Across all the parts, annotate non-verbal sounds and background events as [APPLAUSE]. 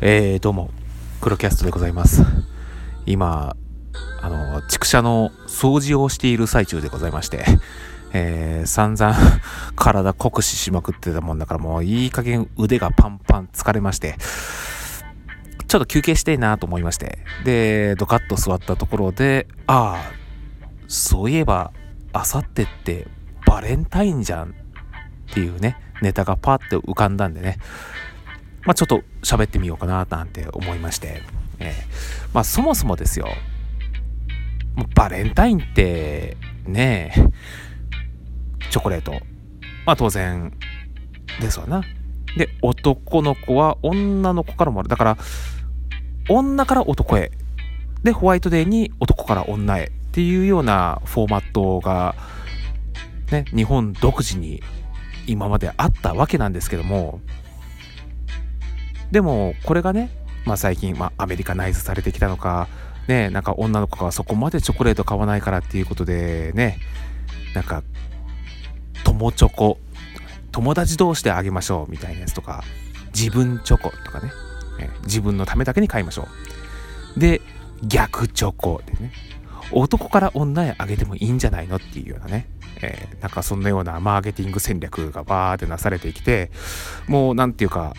えー、どうも、黒キャストでございます。今、あの、畜舎の掃除をしている最中でございまして、えー、散々体酷使しまくってたもんだからもういい加減腕がパンパン疲れまして、ちょっと休憩していなと思いまして、で、ドカッと座ったところで、ああ、そういえば、あさってってバレンタインじゃんっていうね、ネタがパーって浮かんだんでね、まあ、ちょっと喋ってみようかななんて思いまして、えーまあ、そもそもですよ。バレンタインってねチョコレート。まあ当然ですわな。で男の子は女の子からもある。だから女から男へ。でホワイトデーに男から女へっていうようなフォーマットがね日本独自に今まであったわけなんですけども。でもこれがね、まあ、最近、まあ、アメリカナイズされてきたのかねなんか女の子がそこまでチョコレート買わないからっていうことでねなんか友チョコ友達同士であげましょうみたいなやつとか自分チョコとかね自分のためだけに買いましょう。で逆チョコでね男から女へあげてもいいんじゃないのっていうようなね、えーなんかそんなようなマーケティング戦略がバーってなされてきてもうなんていうか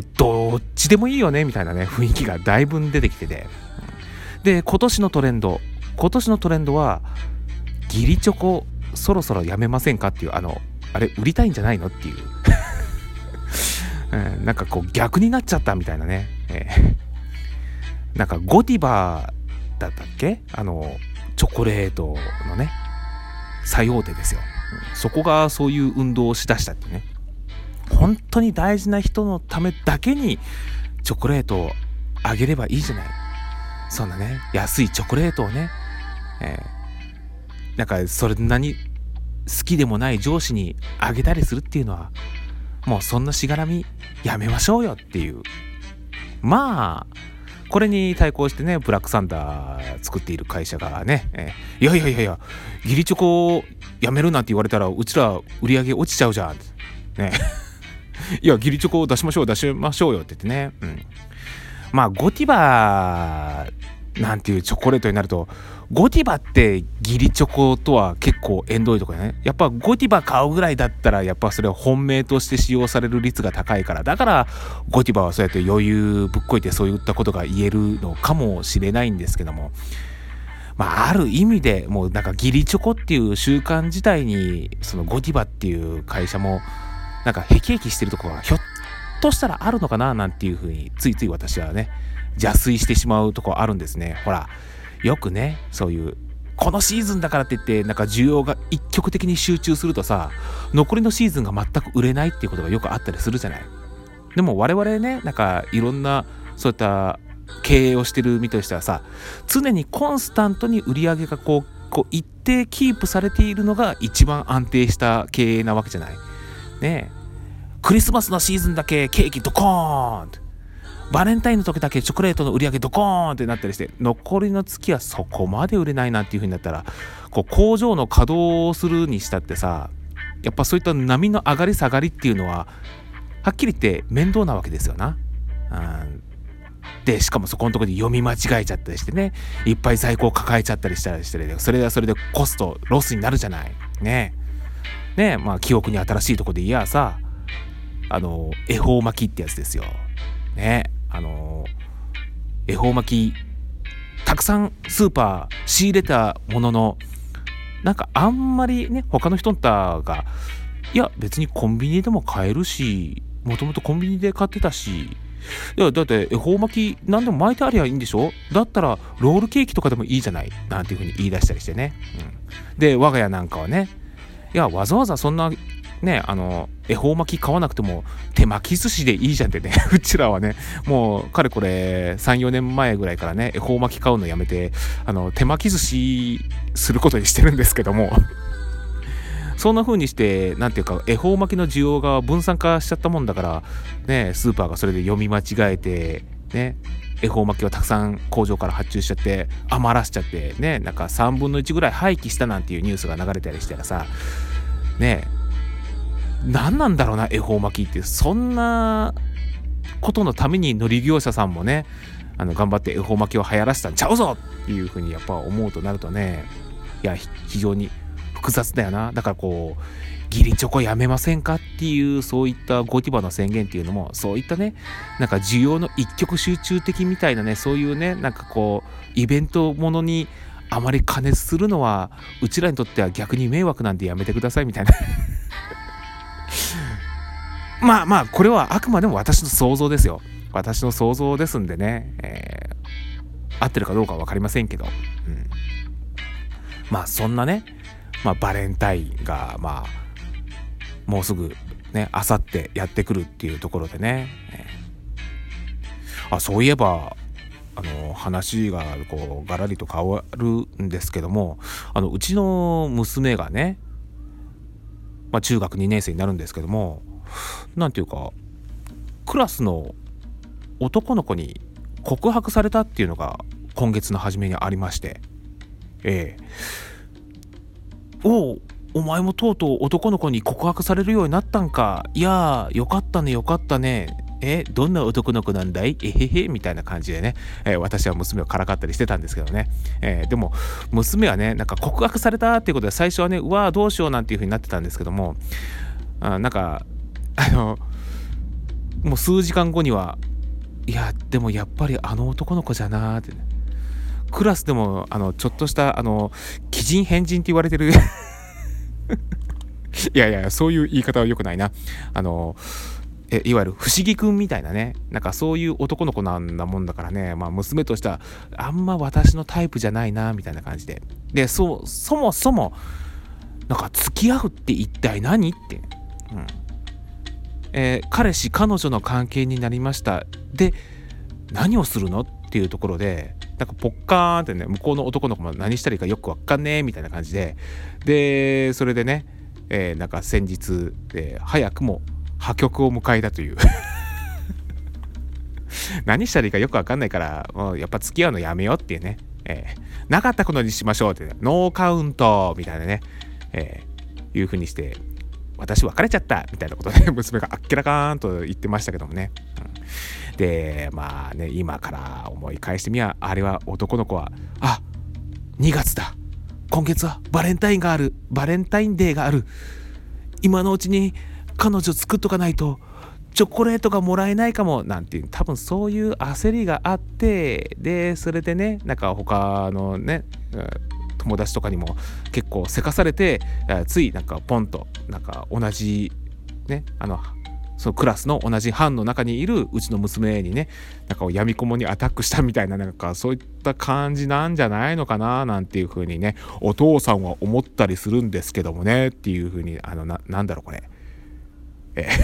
どっちでもいいよねみたいなね雰囲気がだいぶ出てきてて。で今年のトレンド今年のトレンドは義理チョコそろそろやめませんかっていうあのあれ売りたいんじゃないのっていう、[LAUGHS] うんなんかこう逆になっちゃったみたいなね、えーなんかゴディバだったっけ？あのチョコレートのね最大手ですよ、うんそこがそういう運動をしだしたってね。本当に大事な人のためだけにチョコレートをあげればいいじゃない。そんなね安いチョコレートをね、えーなんかそれなに好きでもない上司にあげたりするっていうのはもうそんなしがらみやめましょうよっていう。まあこれに対抗してねブラックサンダー作っている会社がね、えーいやいやいやいや義理チョコをやめるなんて言われたらうちら売り上げ落ちちゃうじゃん。ね。[LAUGHS] いや義理チョコを出しましょう出しましょうよって言ってね、うん、まあゴディバなんていうチョコレートになるとゴディバって義理チョコとは結構縁遠いとかね。やっぱゴディバ買うぐらいだったらやっぱそれは本命として使用される率が高いから。だからゴディバはそうやって余裕ぶっこいてそういったことが言えるのかもしれないんですけども。まあある意味でもうなんか義理チョコっていう習慣自体にそのゴディバっていう会社もなんかへきへきしてるところがひょっとしたらあるのかななんていうふうについつい私はね邪推してしまうとこあるんですね。ほらよくねそういうこのシーズンだからって言ってなんか需要が一極的に集中するとさ残りのシーズンが全く売れないっていうことがよくあったりするじゃない。でも我々ねなんかいろんなそういった経営をしてる身としてはさ常にコンスタントに売り上げがこうこう一定キープされているのが一番安定した経営なわけじゃない。ね。クリスマスのシーズンだけケーキドコーンって。バレンタインの時だけチョコレートの売り上げドコーンってなったりして残りの月はそこまで売れないなんていう風になったらこう工場の稼働をするにしたってさやっぱそういった波の上がり下がりっていうのははっきり言って面倒なわけですよな。うん。でしかもそこのとこで読み間違えちゃったりしてねいっぱい在庫を抱えちゃったりしたりしてそれはそれでコストロスになるじゃない。ね。ねまあ記憶に新しいとこでいやさあの恵方巻きってやつですよ。ねあの恵方巻きたくさんスーパー仕入れたもののなんかあんまりね他の人たがいや別にコンビニでも買えるしもともとコンビニで買ってたしいやだって恵方巻き何でも巻いてありゃいいんでしょ？だったらロールケーキとかでもいいじゃない？なんていうふうに言い出したりしてね、うん、で我が家なんかはねいやわざわざそんなねあの恵方巻き買わなくても手巻き寿司でいいじゃんってね [LAUGHS] うちらはねもうかれこれ34年前ぐらいからね恵方巻き買うのやめてあの手巻き寿司することにしてるんですけども。[LAUGHS] そんな風にしてなんていうか恵方巻きの需要が分散化しちゃったもんだからねスーパーがそれで読み間違えてね恵方巻きをたくさん工場から発注しちゃって余らしちゃってねなんか3分の1ぐらい廃棄したなんていうニュースが流れたりしたらさね何なんだろうな恵方巻きって。そんなことのために乗り業者さんもねあの頑張って恵方巻きを流行らせたんちゃうぞっていうふうにやっぱ思うとなるとねいや非常に複雑だよな。だからこう義理チョコやめませんかっていうそういったゴディバの宣言っていうのもそういったねなんか需要の一極集中的みたいなねそういうねなんかこうイベントものにあまり加熱するのはうちらにとっては逆に迷惑なんでやめてくださいみたいな。[LAUGHS] まあまあこれはあくまでも私の想像ですよ。私の想像ですんでね、えー、合ってるかどうかは分かりませんけど、うん、まあそんなね、まあ、バレンタインがまあもうすぐねあさってやってくるっていうところでね、あそういえばあの話がこうガラリと変わるんですけどもあのうちの娘がね、まあ、中学2年生になるんですけども何ていうかクラスの男の子に告白されたっていうのが今月の初めにありましてええ。おおお前もとうとう男の子に告白されるようになったんか。いやーよかったねよかったね。えどんな男の子なんだい？えへへみたいな感じでね、えー、私は娘をからかったりしてたんですけどね、えー、でも娘はねなんか告白されたっていうことで最初はねうわーどうしようなんていう風になってたんですけども。あなんかあのもう数時間後にはいやでもやっぱりあの男の子じゃなーって、ね、クラスでもあのちょっとしたあの鬼人変人って言われてる [LAUGHS] いやいや、そういう言い方は良くないな。あの、えいわゆる不思議くんみたいなね、なんかそういう男の子なんだもんだからね、まあ娘としては、あんま私のタイプじゃないな、みたいな感じで。で、そ、そもそも、なんか付き合うって一体何って。うん。えー、彼氏、彼女の関係になりました。で、何をするのっていうところで、なんかポッカーンってね向こうの男の子も何したらいいかよくわかんねえみたいな感じででそれでね、えー、なんか先日、えー、早くも破局を迎えたという。[LAUGHS] 何したらいいかよくわかんないからもうやっぱ付き合うのやめようっていうね、えー、なかったことにしましょうって、ね、ノーカウントみたいなね、えー、いうふうにして私別れちゃったみたいなことで [LAUGHS] 娘があっけらかーんと言ってましたけどもね、うん、でまあね今から思い返してみやあれは男の子はあ2月だ。今月はバレンタインがあるバレンタインデーがある。今のうちに彼女作っとかないとチョコレートがもらえないかもなんていう多分そういう焦りがあってでそれでねなんか他のね友達とかにも結構せかされてついなんかポンとなんか同じねあのそのクラスの同じ班の中にいるうちの娘にねなんか闇雲にアタックしたみたいななんかそういった感じなんじゃないのかななんていう風にねお父さんは思ったりするんですけどもねっていう風にあのななんだろうこれ。え [LAUGHS]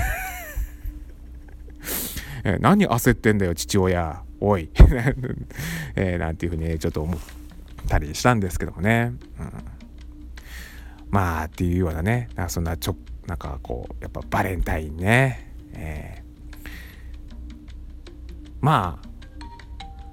え何焦ってんだよ父親。おい。[LAUGHS] えー、なんていう風にねちょっと思ったりしたんですけどもね、うん、まあっていうようなねなんかそんなちょなんかこうやっぱバレンタインね。えー、まあ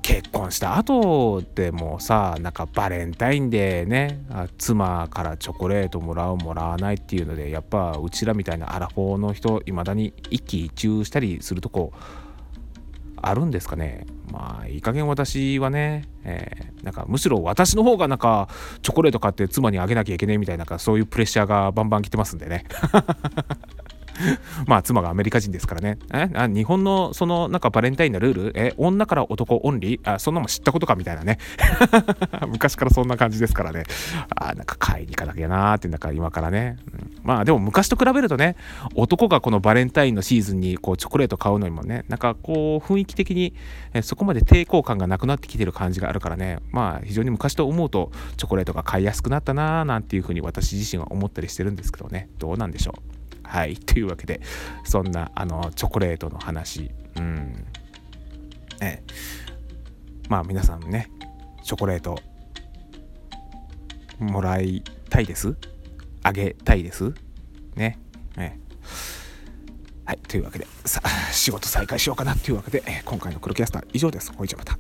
結婚した後でもさなんかバレンタインでね妻からチョコレートもらうもらわないっていうのでやっぱうちらみたいなアラフォーの人いまだに一喜一憂したりするとこあるんですかね。まあいい加減私はね、えー、なんかむしろ私の方がなんかチョコレート買って妻にあげなきゃいけないみたいなそういうプレッシャーがバンバン来てますんでね。[LAUGHS] まあ妻がアメリカ人ですからね。え？あ日本のそのなんかバレンタインのルール？え？女から男オンリー？あそんなも知ったことか？みたいなね。[LAUGHS] 昔からそんな感じですからね。あなんか買いに行かなきゃなーってなんか今からね、うん。まあでも昔と比べるとね男がこのバレンタインのシーズンにこうチョコレート買うのにもねなんかこう雰囲気的にえそこまで抵抗感がなくなってきてる感じがあるからねまあ非常に昔と思うとチョコレートが買いやすくなったなーなんていうふうに私自身は思ったりしてるんですけどねどうなんでしょう？はい。[LAUGHS] というわけで、そんな、あの、チョコレートの話。うん。ええまあ、皆さんね、チョコレート、もらいたいです？あげたいです？ね。えはい。というわけで、さあ、仕事再開しようかなというわけで、今回のクロキャスター以上です。ほいじゃまた。